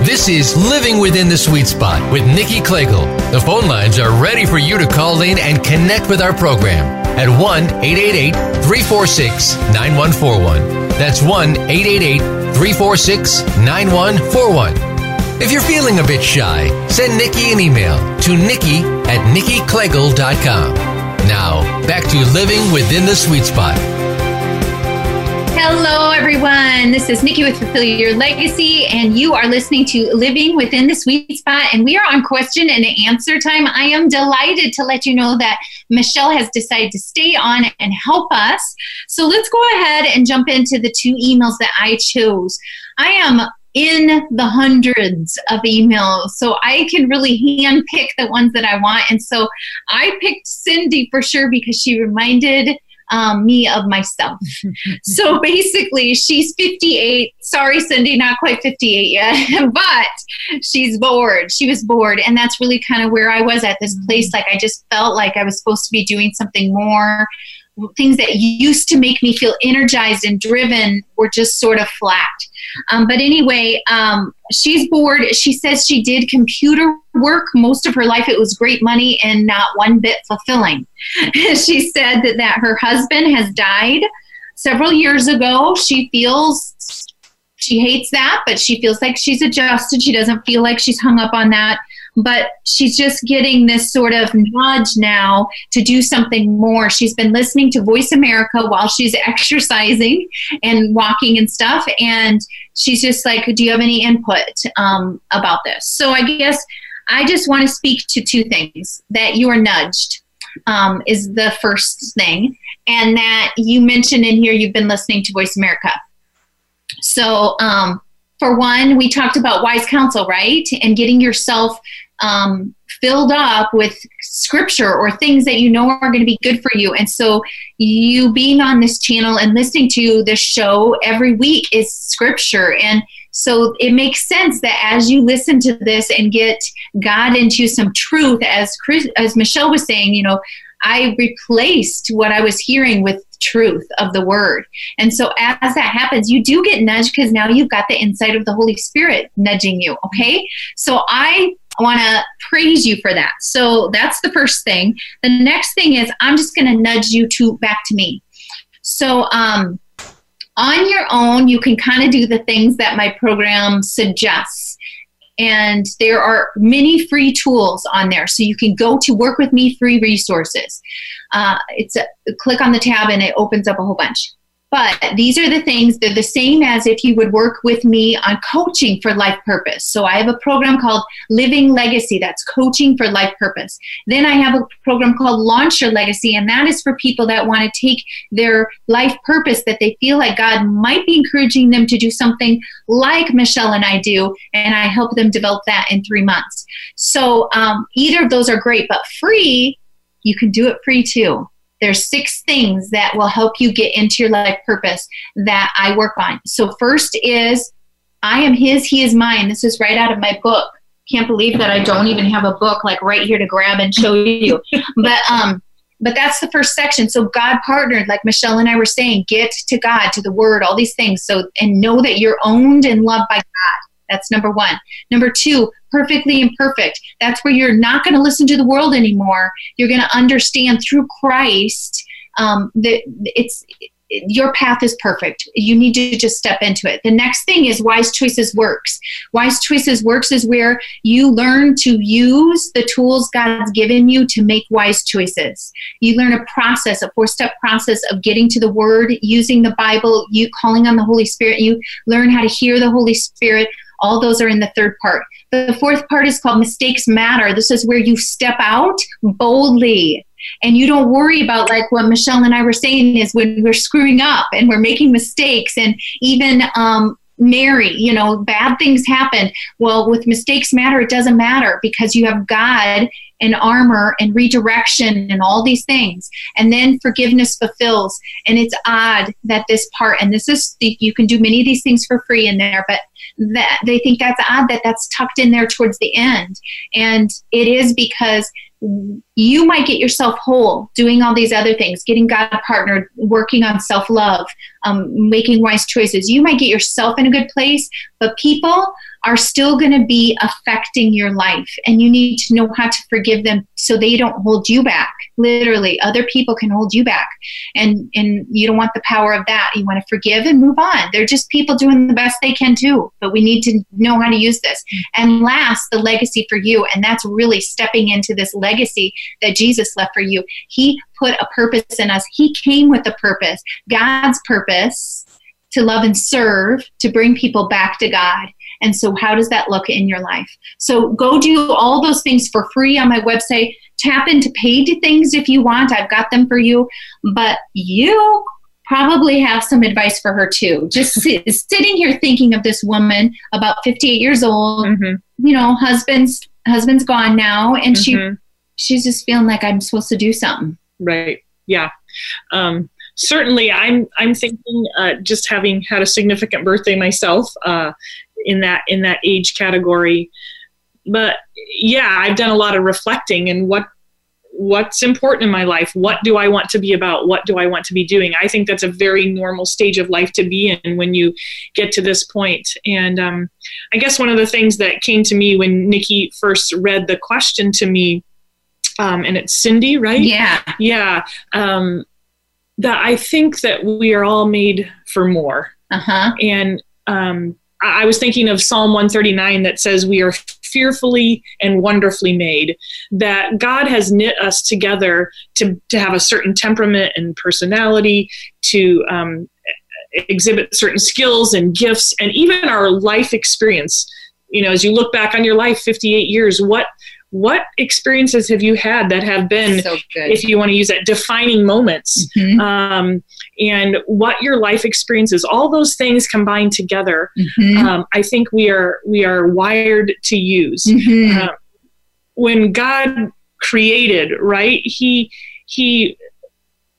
A: This is Living Within the Sweet Spot with Nikki Kliegl. The phone lines are ready for you to call in and connect with our program at 1 888 346 9141. That's 1 888 346 9141. If you're feeling a bit shy, send Nikki an email to nikki at nikkikliegl.com. Now, back to Living Within the Sweet Spot.
B: Hello, everyone. This is Nikki with Fulfill Your Legacy, and you are listening to Living Within the Sweet Spot. And we are on question and answer time. I am delighted to let you know that Michelle has decided to stay on and help us. So let's go ahead and jump into the two emails that I chose. I am in the hundreds of emails. So I can really hand pick the ones that I want. And so I picked Cindy for sure because she reminded um, me of myself. so basically, she's 58. Sorry, Cindy, not quite 58 yet, but she's bored. She was bored. And that's really kind of where I was at this place. Like, I just felt like I was supposed to be doing something more things that used to make me feel energized and driven were just sort of flat. Um, but anyway, um, she's bored. She says she did computer work most of her life. It was great money and not one bit fulfilling. she said that, that her husband has died several years ago. She feels she hates that, but she feels like she's adjusted. She doesn't feel like she's hung up on that but she's just getting this sort of nudge now to do something more. She's been listening to Voice America while she's exercising and walking and stuff, and she's just like, Do you have any input um, about this? So I guess I just want to speak to two things that you are nudged. Um, is the first thing, and that you mentioned in here you've been listening to Voice America. So, um, for one, we talked about wise counsel, right? And getting yourself um, filled up with scripture or things that you know are going to be good for you. And so, you being on this channel and listening to this show every week is scripture. And so, it makes sense that as you listen to this and get God into some truth, as Chris, as Michelle was saying, you know, I replaced what I was hearing with truth of the word. And so as that happens, you do get nudged because now you've got the insight of the Holy Spirit nudging you. Okay. So I want to praise you for that. So that's the first thing. The next thing is I'm just going to nudge you to back to me. So um, on your own, you can kind of do the things that my program suggests. And there are many free tools on there. So you can go to work with me free resources. Uh, it's a click on the tab and it opens up a whole bunch. But these are the things, they're the same as if you would work with me on coaching for life purpose. So I have a program called Living Legacy, that's coaching for life purpose. Then I have a program called Launch Your Legacy, and that is for people that want to take their life purpose that they feel like God might be encouraging them to do something like Michelle and I do, and I help them develop that in three months. So um, either of those are great, but free, you can do it free too. There's six things that will help you get into your life purpose that I work on. So first is I am his, he is mine. This is right out of my book. Can't believe that I don't even have a book like right here to grab and show you. but um but that's the first section. So God partnered, like Michelle and I were saying, get to God, to the word, all these things. So and know that you're owned and loved by God. That's number one. Number two, perfectly imperfect. That's where you're not going to listen to the world anymore. You're going to understand through Christ um, that it's your path is perfect. You need to just step into it. The next thing is Wise Choices Works. Wise Choices Works is where you learn to use the tools God's given you to make wise choices. You learn a process, a four step process of getting to the Word, using the Bible, you calling on the Holy Spirit. You learn how to hear the Holy Spirit, all those are in the third part. The fourth part is called Mistakes Matter. This is where you step out boldly and you don't worry about like what Michelle and I were saying is when we're screwing up and we're making mistakes and even um, Mary, you know, bad things happen. Well, with mistakes matter, it doesn't matter because you have God and armor and redirection and all these things. And then forgiveness fulfills. And it's odd that this part, and this is, you can do many of these things for free in there, but that they think that's odd that that's tucked in there towards the end. And it is because you might get yourself whole doing all these other things, getting God partnered, working on self love, um, making wise choices. You might get yourself in a good place, but people are still going to be affecting your life and you need to know how to forgive them so they don't hold you back literally other people can hold you back. And and you don't want the power of that. You want to forgive and move on. They're just people doing the best they can too but we need to know how to use this. Mm. And last the legacy for you and that's really stepping into this legacy that jesus left for you. He put a purpose in us. He came with a purpose god's purpose to love and serve to bring people back to god. And so, how does that look in your life? So, go do all those things for free on my website. Tap into paid things if you want. I've got them for you. But you probably have some advice for her too. Just sit, sitting here thinking of this woman about 58 years old, mm-hmm. you know, husband's husband's gone now and mm-hmm. she she's just feeling like I'm supposed to do something.
E: Right. Yeah. Um, certainly I'm I'm thinking uh, just having had a significant birthday myself, uh, in that in that age category but yeah i've done a lot of reflecting and what what's important in my life. What do i want to be about? What do i want to be doing? I think that's a very normal stage of life to be in when you get to this point. and um, i guess one of the things that came to me when nikki first read the question to me um, and it's cindy right?
B: Yeah.
E: Yeah um, that i think that we are all made for more.
B: Uh-huh.
E: and um, I was thinking of Psalm 139 that says, We are fearfully and wonderfully made, that God has knit us together to, to have a certain temperament and personality, to um, exhibit certain skills and gifts, and even our life experience. You know, as you look back on your life, 58 years, what what experiences have you had that have been, so if you want to use that, defining moments? Mm-hmm. Um, and what your life experiences, all those things combined together, mm-hmm. um, I think we are we are wired to use. Mm-hmm. Uh, when God created, right? He he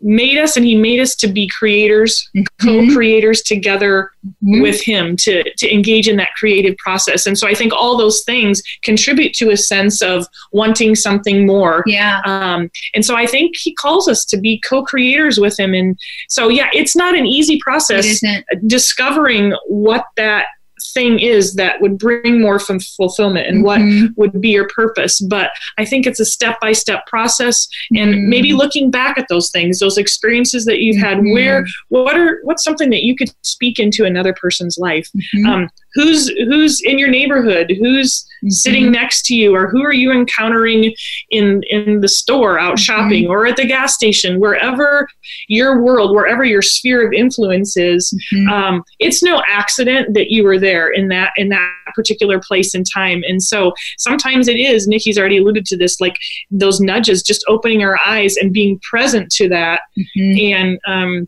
E: made us and he made us to be creators mm-hmm. co-creators together mm-hmm. with him to, to engage in that creative process. And so i think all those things contribute to a sense of wanting something more.
B: Yeah.
E: Um, and so i think he calls us to be co-creators with him. And so yeah it's not an easy process discovering what that thing is that would bring more fulfillment and mm-hmm. what would be your purpose. But I think it's a step by step process, and mm-hmm. maybe looking back at those things, those experiences that you've had. Mm-hmm. Where what are what's something that you could speak into another person's life? Mm-hmm. Um, who's who's in your neighborhood? Who's mm-hmm. sitting next to you, or who are you encountering in in the store, out mm-hmm. shopping, or at the gas station, wherever your world, wherever your sphere of influence is. Um, it's no accident that you were there in that in that particular place and time and so sometimes it is nikki's already alluded to this like those nudges just opening our eyes and being present to that mm-hmm. and um,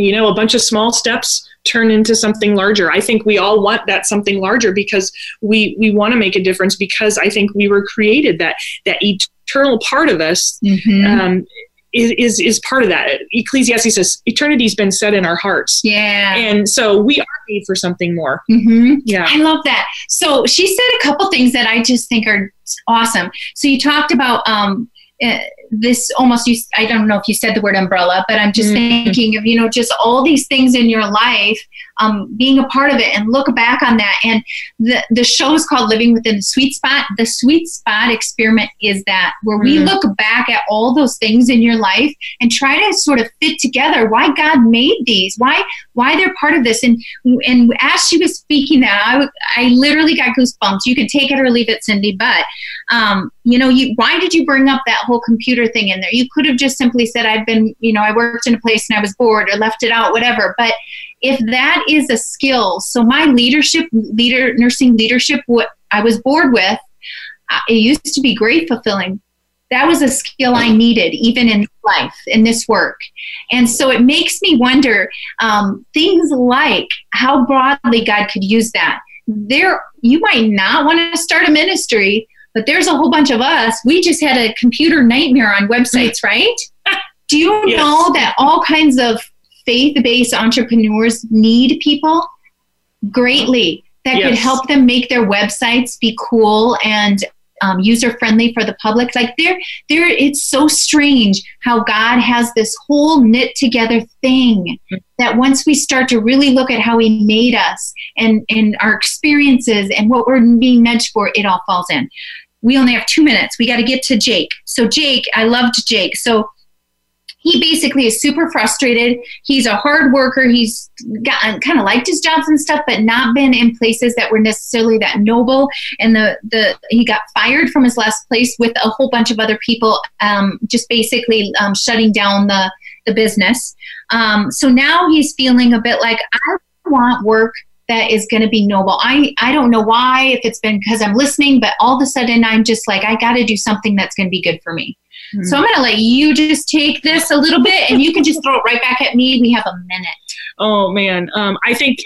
E: you know a bunch of small steps turn into something larger i think we all want that something larger because we we want to make a difference because i think we were created that that eternal part of us mm-hmm. um, is, is is part of that. Ecclesiastes says eternity's been set in our hearts.
B: Yeah.
E: And so we are made for something more.
B: Mm-hmm. Yeah. I love that. So she said a couple things that I just think are awesome. So you talked about um, uh, this almost you i don't know if you said the word umbrella but i'm just mm-hmm. thinking of you know just all these things in your life um, being a part of it and look back on that and the, the show is called living within the sweet spot the sweet spot experiment is that where we mm-hmm. look back at all those things in your life and try to sort of fit together why god made these why why they're part of this and and as she was speaking that i i literally got goosebumps you can take it or leave it cindy but um, you know you why did you bring up that whole computer thing in there. You could have just simply said, I've been, you know, I worked in a place and I was bored or left it out, whatever. But if that is a skill, so my leadership, leader, nursing leadership, what I was bored with, uh, it used to be great fulfilling. That was a skill I needed, even in life, in this work. And so it makes me wonder um, things like how broadly God could use that. There, you might not want to start a ministry, but there's a whole bunch of us. We just had a computer nightmare on websites, right? Do you yes. know that all kinds of faith based entrepreneurs need people greatly that yes. could help them make their websites be cool and um, user friendly for the public. Like there, there, it's so strange how God has this whole knit together thing that once we start to really look at how He made us and and our experiences and what we're being meant for, it all falls in. We only have two minutes. We got to get to Jake. So Jake, I loved Jake. So he basically is super frustrated. He's a hard worker. He's gotten, kind of liked his jobs and stuff, but not been in places that were necessarily that noble. And the the he got fired from his last place with a whole bunch of other people, um, just basically um, shutting down the the business. Um, so now he's feeling a bit like I want work that is going to be noble. I, I don't know why, if it's been because I'm listening, but all of a sudden I'm just like, I got to do something that's going to be good for me. Mm-hmm. So I'm going to let you just take this a little bit and you can just throw it right back at me. We have a minute.
E: Oh, man. Um, I think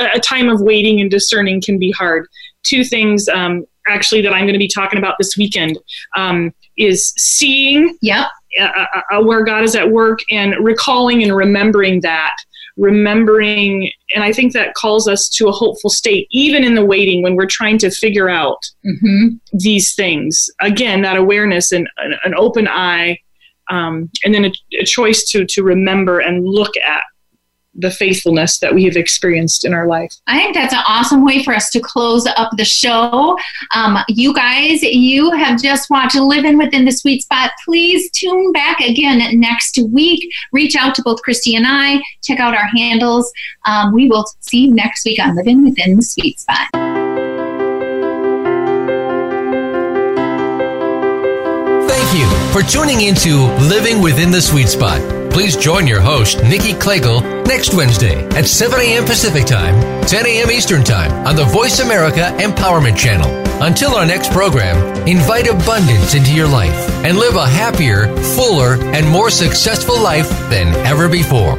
E: a time of waiting and discerning can be hard. Two things um, actually that I'm going to be talking about this weekend um, is seeing
B: yep.
E: Uh, uh, where God is at work and recalling and remembering that remembering and i think that calls us to a hopeful state even in the waiting when we're trying to figure out mm-hmm. these things again that awareness and an, an open eye um, and then a, a choice to to remember and look at the faithfulness that we have experienced in our life.
B: I think that's an awesome way for us to close up the show. Um, you guys, you have just watched Living Within the Sweet Spot. Please tune back again next week. Reach out to both Christy and I. Check out our handles. Um, we will see you next week on Living Within the Sweet Spot.
A: Thank you for tuning into Living Within the Sweet Spot. Please join your host, Nikki Kliegl, next Wednesday at 7 a.m. Pacific Time, 10 a.m. Eastern Time on the Voice America Empowerment Channel. Until our next program, invite abundance into your life and live a happier, fuller, and more successful life than ever before.